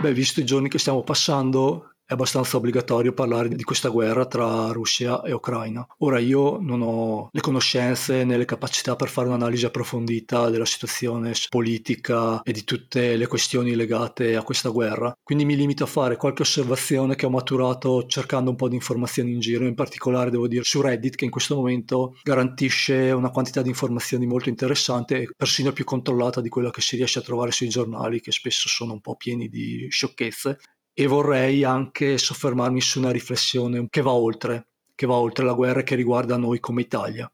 Beh, visto i giorni che stiamo passando, è abbastanza obbligatorio parlare di questa guerra tra Russia e Ucraina. Ora io non ho le conoscenze né le capacità per fare un'analisi approfondita della situazione politica e di tutte le questioni legate a questa guerra, quindi mi limito a fare qualche osservazione che ho maturato cercando un po' di informazioni in giro, in particolare devo dire su Reddit che in questo momento garantisce una quantità di informazioni molto interessante e persino più controllata di quella che si riesce a trovare sui giornali che spesso sono un po' pieni di sciocchezze e vorrei anche soffermarmi su una riflessione che va oltre, che va oltre la guerra e che riguarda noi come Italia.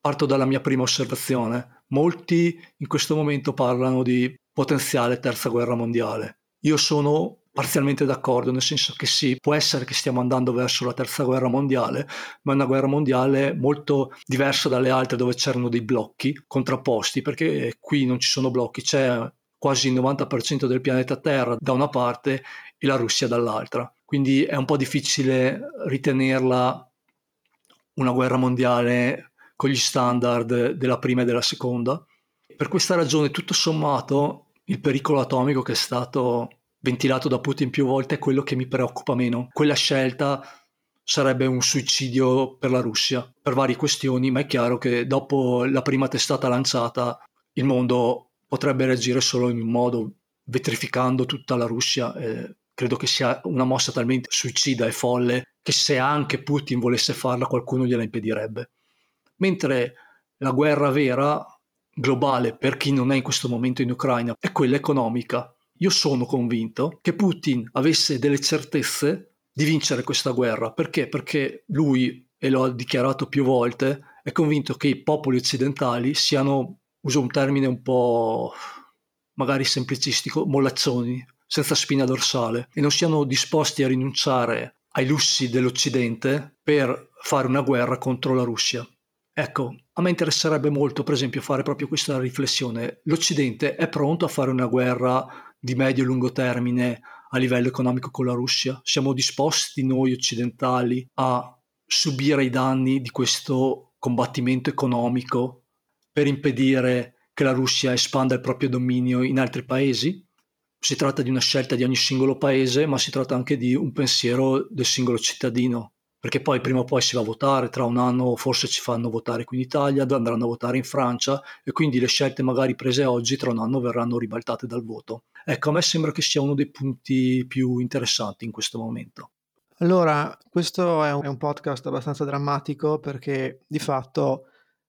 Parto dalla mia prima osservazione. Molti in questo momento parlano di potenziale terza guerra mondiale. Io sono parzialmente d'accordo, nel senso che sì, può essere che stiamo andando verso la terza guerra mondiale, ma è una guerra mondiale molto diversa dalle altre dove c'erano dei blocchi contrapposti, perché qui non ci sono blocchi, c'è quasi il 90% del pianeta Terra da una parte e la Russia dall'altra. Quindi è un po' difficile ritenerla una guerra mondiale con gli standard della prima e della seconda. Per questa ragione, tutto sommato, il pericolo atomico che è stato ventilato da Putin più volte è quello che mi preoccupa meno. Quella scelta sarebbe un suicidio per la Russia, per varie questioni, ma è chiaro che dopo la prima testata lanciata il mondo potrebbe reagire solo in un modo, vetrificando tutta la Russia. Eh, credo che sia una mossa talmente suicida e folle che se anche Putin volesse farla qualcuno gliela impedirebbe. Mentre la guerra vera, globale, per chi non è in questo momento in Ucraina, è quella economica. Io sono convinto che Putin avesse delle certezze di vincere questa guerra. Perché? Perché lui, e lo ha dichiarato più volte, è convinto che i popoli occidentali siano, uso un termine un po' magari semplicistico, mollazzoni, senza spina dorsale e non siano disposti a rinunciare ai lussi dell'Occidente per fare una guerra contro la Russia. Ecco, a me interesserebbe molto, per esempio, fare proprio questa riflessione. L'Occidente è pronto a fare una guerra di medio e lungo termine a livello economico con la Russia? Siamo disposti noi occidentali a subire i danni di questo combattimento economico per impedire che la Russia espanda il proprio dominio in altri paesi? si tratta di una scelta di ogni singolo paese, ma si tratta anche di un pensiero del singolo cittadino, perché poi prima o poi si va a votare, tra un anno forse ci fanno votare qui in Italia, andranno a votare in Francia e quindi le scelte magari prese oggi tra un anno verranno ribaltate dal voto. Ecco, a me sembra che sia uno dei punti più interessanti in questo momento. Allora, questo è un, è un podcast abbastanza drammatico perché di fatto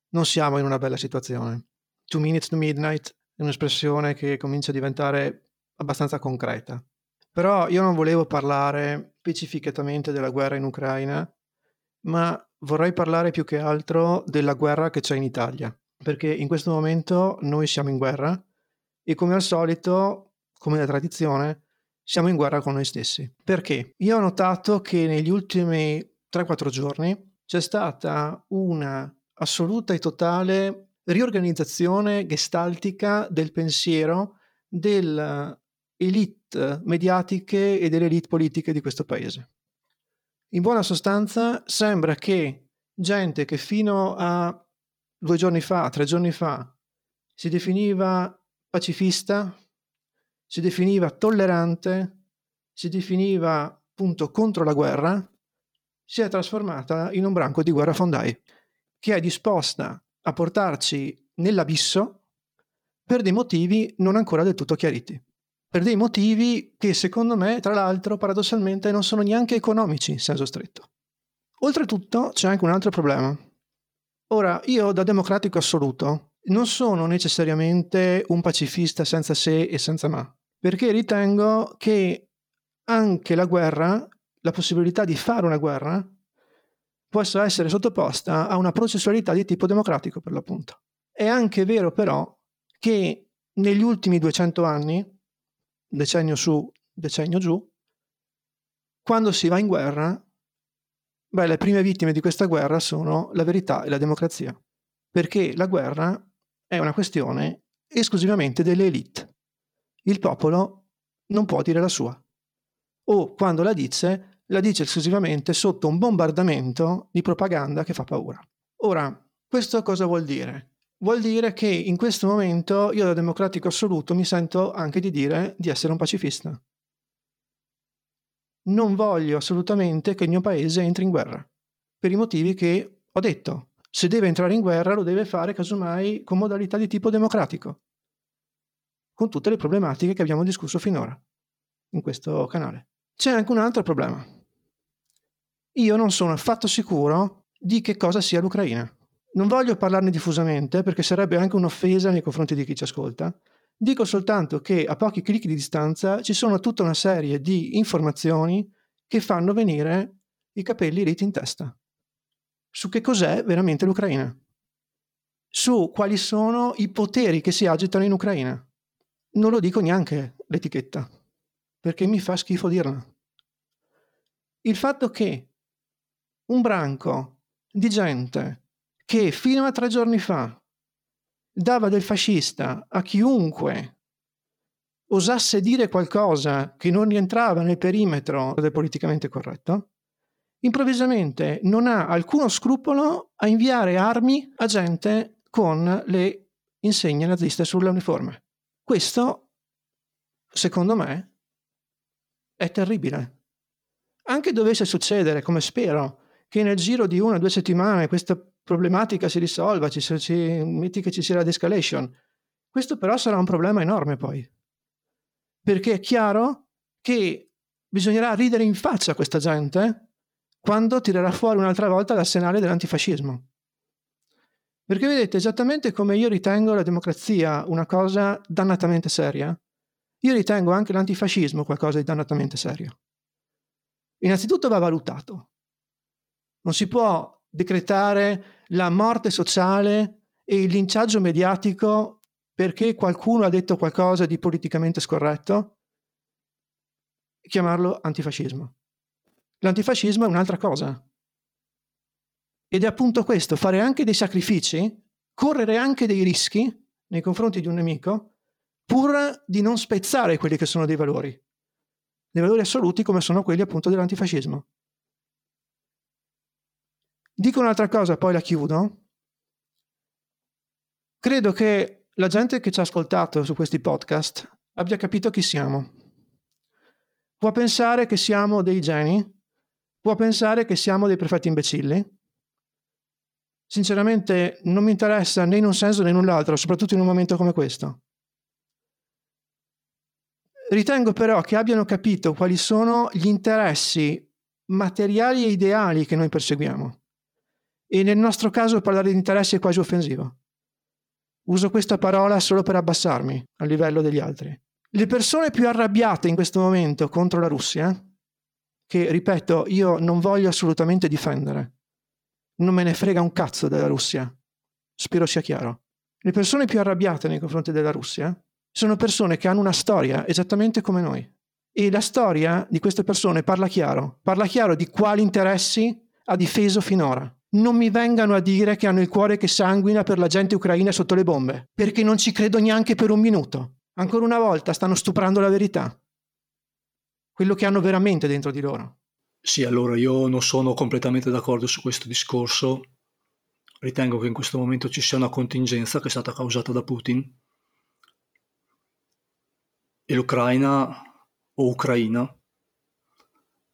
non siamo in una bella situazione. Two minutes to midnight è un'espressione che comincia a diventare abbastanza concreta. Però io non volevo parlare specificatamente della guerra in Ucraina, ma vorrei parlare più che altro della guerra che c'è in Italia, perché in questo momento noi siamo in guerra e come al solito, come da tradizione, siamo in guerra con noi stessi. Perché? Io ho notato che negli ultimi 3-4 giorni c'è stata una assoluta e totale riorganizzazione gestaltica del pensiero del elite mediatiche e delle elite politiche di questo paese. In buona sostanza sembra che gente che fino a due giorni fa, tre giorni fa, si definiva pacifista, si definiva tollerante, si definiva appunto contro la guerra, si è trasformata in un branco di guerrafondai che è disposta a portarci nell'abisso per dei motivi non ancora del tutto chiariti per dei motivi che secondo me, tra l'altro, paradossalmente non sono neanche economici in senso stretto. Oltretutto c'è anche un altro problema. Ora, io da democratico assoluto non sono necessariamente un pacifista senza se e senza ma, perché ritengo che anche la guerra, la possibilità di fare una guerra, possa essere sottoposta a una processualità di tipo democratico, per l'appunto. È anche vero però che negli ultimi 200 anni decennio su, decennio giù, quando si va in guerra, beh, le prime vittime di questa guerra sono la verità e la democrazia, perché la guerra è una questione esclusivamente delle elite. Il popolo non può dire la sua. O quando la dice, la dice esclusivamente sotto un bombardamento di propaganda che fa paura. Ora, questo cosa vuol dire? vuol dire che in questo momento io da democratico assoluto mi sento anche di dire di essere un pacifista. non voglio assolutamente che il mio paese entri in guerra, per i motivi che ho detto. Se deve entrare in guerra lo deve fare casomai con modalità di tipo democratico, con tutte le problematiche che abbiamo discusso finora in questo canale. C'è anche un altro problema. Io non sono affatto sicuro di che cosa sia l'Ucraina. Non voglio parlarne diffusamente perché sarebbe anche un'offesa nei confronti di chi ci ascolta. Dico soltanto che a pochi clic di distanza ci sono tutta una serie di informazioni che fanno venire i capelli riti in testa su che cos'è veramente l'Ucraina, su quali sono i poteri che si agitano in Ucraina. Non lo dico neanche l'etichetta, perché mi fa schifo dirla. Il fatto che un branco di gente che fino a tre giorni fa dava del fascista a chiunque osasse dire qualcosa che non rientrava nel perimetro del politicamente corretto, improvvisamente non ha alcuno scrupolo a inviare armi a gente con le insegne naziste sull'uniforme. Questo, secondo me, è terribile. Anche dovesse succedere, come spero, che nel giro di una o due settimane questa problematica si risolva, ci, ci, metti che ci sia la de-escalation, questo però sarà un problema enorme poi. Perché è chiaro che bisognerà ridere in faccia a questa gente quando tirerà fuori un'altra volta l'arsenale dell'antifascismo. Perché vedete, esattamente come io ritengo la democrazia una cosa dannatamente seria, io ritengo anche l'antifascismo qualcosa di dannatamente serio. Innanzitutto va valutato. Non si può decretare la morte sociale e il linciaggio mediatico perché qualcuno ha detto qualcosa di politicamente scorretto e chiamarlo antifascismo. L'antifascismo è un'altra cosa. Ed è appunto questo, fare anche dei sacrifici, correre anche dei rischi nei confronti di un nemico, pur di non spezzare quelli che sono dei valori, dei valori assoluti come sono quelli appunto dell'antifascismo. Dico un'altra cosa, poi la chiudo. Credo che la gente che ci ha ascoltato su questi podcast abbia capito chi siamo. Può pensare che siamo dei geni, può pensare che siamo dei perfetti imbecilli. Sinceramente non mi interessa né in un senso né in un altro, soprattutto in un momento come questo. Ritengo però che abbiano capito quali sono gli interessi materiali e ideali che noi perseguiamo. E nel nostro caso parlare di interessi è quasi offensivo. Uso questa parola solo per abbassarmi a livello degli altri. Le persone più arrabbiate in questo momento contro la Russia che, ripeto, io non voglio assolutamente difendere. Non me ne frega un cazzo della Russia. Spero sia chiaro. Le persone più arrabbiate nei confronti della Russia sono persone che hanno una storia esattamente come noi. E la storia di queste persone parla chiaro, parla chiaro di quali interessi ha difeso finora. Non mi vengano a dire che hanno il cuore che sanguina per la gente ucraina sotto le bombe, perché non ci credo neanche per un minuto. Ancora una volta stanno stuprando la verità quello che hanno veramente dentro di loro. Sì, allora io non sono completamente d'accordo su questo discorso. Ritengo che in questo momento ci sia una contingenza che è stata causata da Putin e l'Ucraina o Ucraina,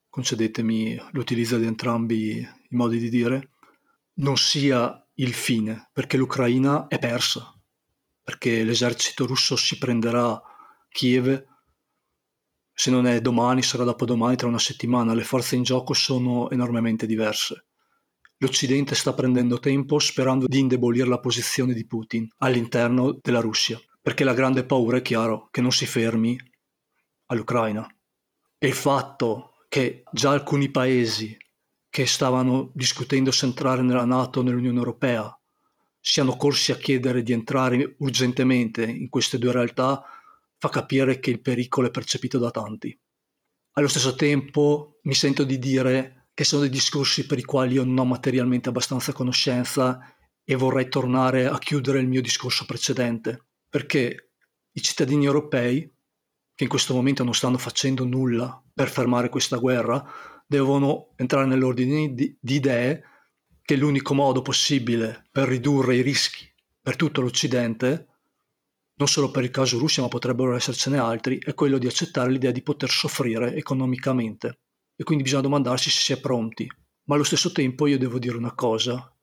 concedetemi l'utilizzo di entrambi i modi di dire, non sia il fine, perché l'Ucraina è persa, perché l'esercito russo si prenderà Kiev se non è domani, sarà dopodomani, tra una settimana. Le forze in gioco sono enormemente diverse. L'Occidente sta prendendo tempo sperando di indebolire la posizione di Putin all'interno della Russia, perché la grande paura è chiaro che non si fermi all'Ucraina. E il fatto che già alcuni paesi che stavano discutendo se entrare nella Nato o nell'Unione Europea siano corsi a chiedere di entrare urgentemente in queste due realtà fa capire che il pericolo è percepito da tanti. Allo stesso tempo mi sento di dire che sono dei discorsi per i quali io non ho materialmente abbastanza conoscenza e vorrei tornare a chiudere il mio discorso precedente, perché i cittadini europei, che in questo momento non stanno facendo nulla per fermare questa guerra, devono entrare nell'ordine di, di idee che l'unico modo possibile per ridurre i rischi per tutto l'Occidente non solo per il caso Russia, ma potrebbero essercene altri, è quello di accettare l'idea di poter soffrire economicamente. e quindi bisogna domandarsi se si è pronti. Ma allo stesso tempo io devo dire una cosa,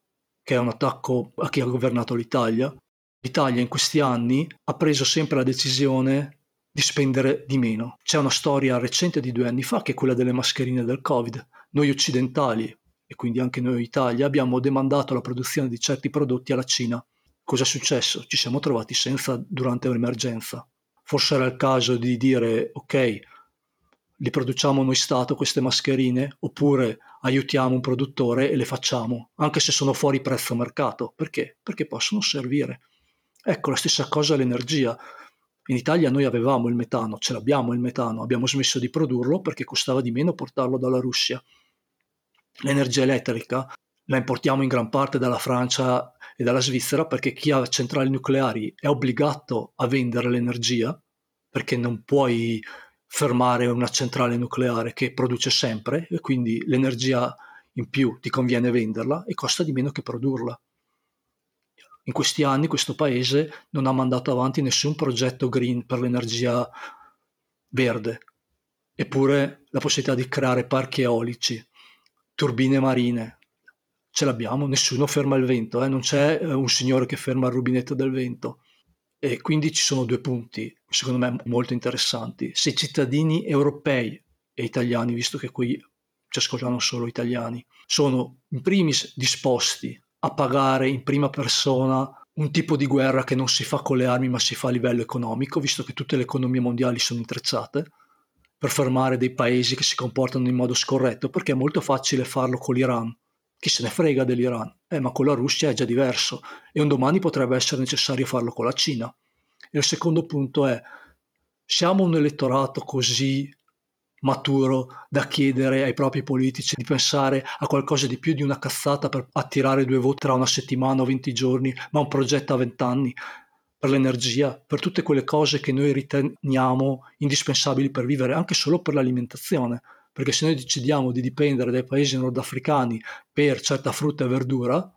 che è un attacco a chi ha governato l'Italia. L'Italia in questi anni ha preso sempre la decisione di spendere di meno. C'è una storia recente di due anni fa che è quella delle mascherine del Covid. Noi occidentali, e quindi anche noi Italia, abbiamo demandato la produzione di certi prodotti alla Cina. Cosa è successo? Ci siamo trovati senza durante l'emergenza. Forse era il caso di dire ok, li produciamo noi Stato queste mascherine oppure aiutiamo un produttore e le facciamo, anche se sono fuori prezzo mercato. Perché? Perché possono servire. Ecco, la stessa cosa l'energia. In Italia noi avevamo il metano, ce l'abbiamo il metano, abbiamo smesso di produrlo perché costava di meno portarlo dalla Russia. L'energia elettrica la importiamo in gran parte dalla Francia e dalla Svizzera perché chi ha centrali nucleari è obbligato a vendere l'energia perché non puoi fermare una centrale nucleare che produce sempre e quindi l'energia in più ti conviene venderla e costa di meno che produrla. In questi anni questo paese non ha mandato avanti nessun progetto green per l'energia verde, eppure la possibilità di creare parchi eolici, turbine marine, ce l'abbiamo, nessuno ferma il vento, eh? non c'è eh, un signore che ferma il rubinetto del vento. E quindi ci sono due punti, secondo me, molto interessanti. Se i cittadini europei e italiani, visto che qui ci ascoltano solo italiani, sono in primis disposti a pagare in prima persona un tipo di guerra che non si fa con le armi ma si fa a livello economico, visto che tutte le economie mondiali sono intrecciate, per fermare dei paesi che si comportano in modo scorretto, perché è molto facile farlo con l'Iran, chi se ne frega dell'Iran? Eh, ma con la Russia è già diverso e un domani potrebbe essere necessario farlo con la Cina. E il secondo punto è, siamo un elettorato così maturo da chiedere ai propri politici di pensare a qualcosa di più di una cazzata per attirare due voti tra una settimana o 20 giorni, ma un progetto a 20 anni per l'energia, per tutte quelle cose che noi riteniamo indispensabili per vivere, anche solo per l'alimentazione. Perché se noi decidiamo di dipendere dai paesi nordafricani per certa frutta e verdura,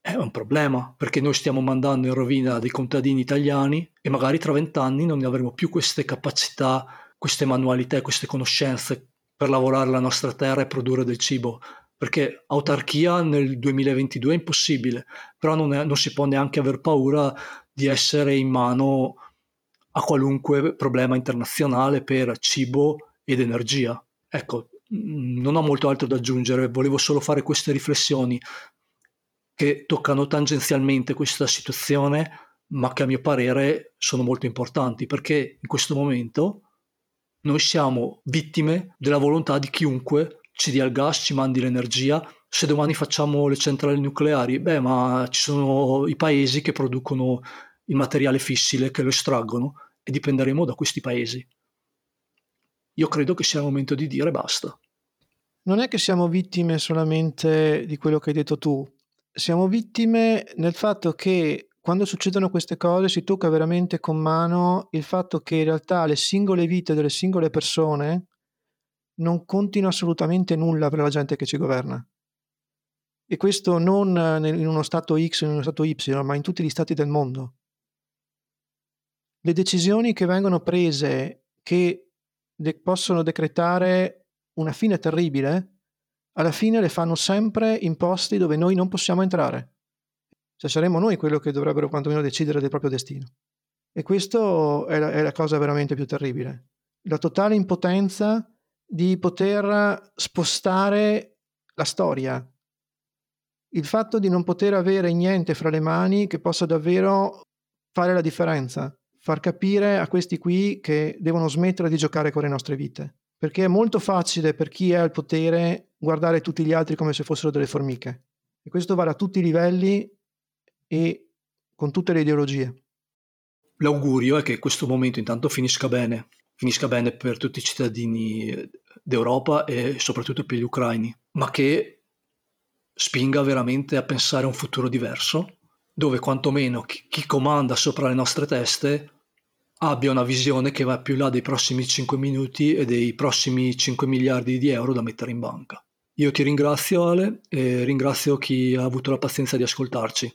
è un problema, perché noi stiamo mandando in rovina dei contadini italiani e magari tra vent'anni non ne avremo più queste capacità, queste manualità e queste conoscenze per lavorare la nostra terra e produrre del cibo. Perché autarchia nel 2022 è impossibile, però non, è, non si può neanche aver paura di essere in mano a qualunque problema internazionale per cibo ed energia. Ecco, mm, non ho molto altro da aggiungere, volevo solo fare queste riflessioni che toccano tangenzialmente questa situazione, ma che a mio parere sono molto importanti, perché in questo momento noi siamo vittime della volontà di chiunque ci dia il gas, ci mandi l'energia. Se domani facciamo le centrali nucleari, beh, ma ci sono i paesi che producono il materiale fissile, che lo estraggono, e dipenderemo da questi paesi io credo che sia il momento di dire basta. Non è che siamo vittime solamente di quello che hai detto tu, siamo vittime nel fatto che quando succedono queste cose si tocca veramente con mano il fatto che in realtà le singole vite delle singole persone non contino assolutamente nulla per la gente che ci governa. E questo non in uno stato X o in uno stato Y, ma in tutti gli stati del mondo. Le decisioni che vengono prese che de- possono decretare una fine terribile, alla fine le fanno sempre in posti dove noi non possiamo entrare. Cioè saremo noi quello che dovrebbero quantomeno decidere del proprio destino. E questo è è la cosa veramente più terribile. La totale impotenza di poter spostare la storia. Il fatto di non poter avere niente fra le mani che possa davvero fare la differenza far capire a questi qui che devono smettere di giocare con le nostre vite. Perché è molto facile per chi è al potere guardare tutti gli altri come se fossero delle formiche. E questo vale a tutti i livelli e con tutte le ideologie. L'augurio è che questo momento intanto finisca bene, finisca bene per tutti i cittadini d'Europa e soprattutto per gli ucraini, ma che spinga veramente a pensare a un futuro diverso, dove quantomeno chi, chi comanda sopra le nostre teste abbia una visione che va più là dei prossimi 5 minuti e dei prossimi 5 miliardi di euro da mettere in banca. Io ti ringrazio Ale e ringrazio chi ha avuto la pazienza di ascoltarci.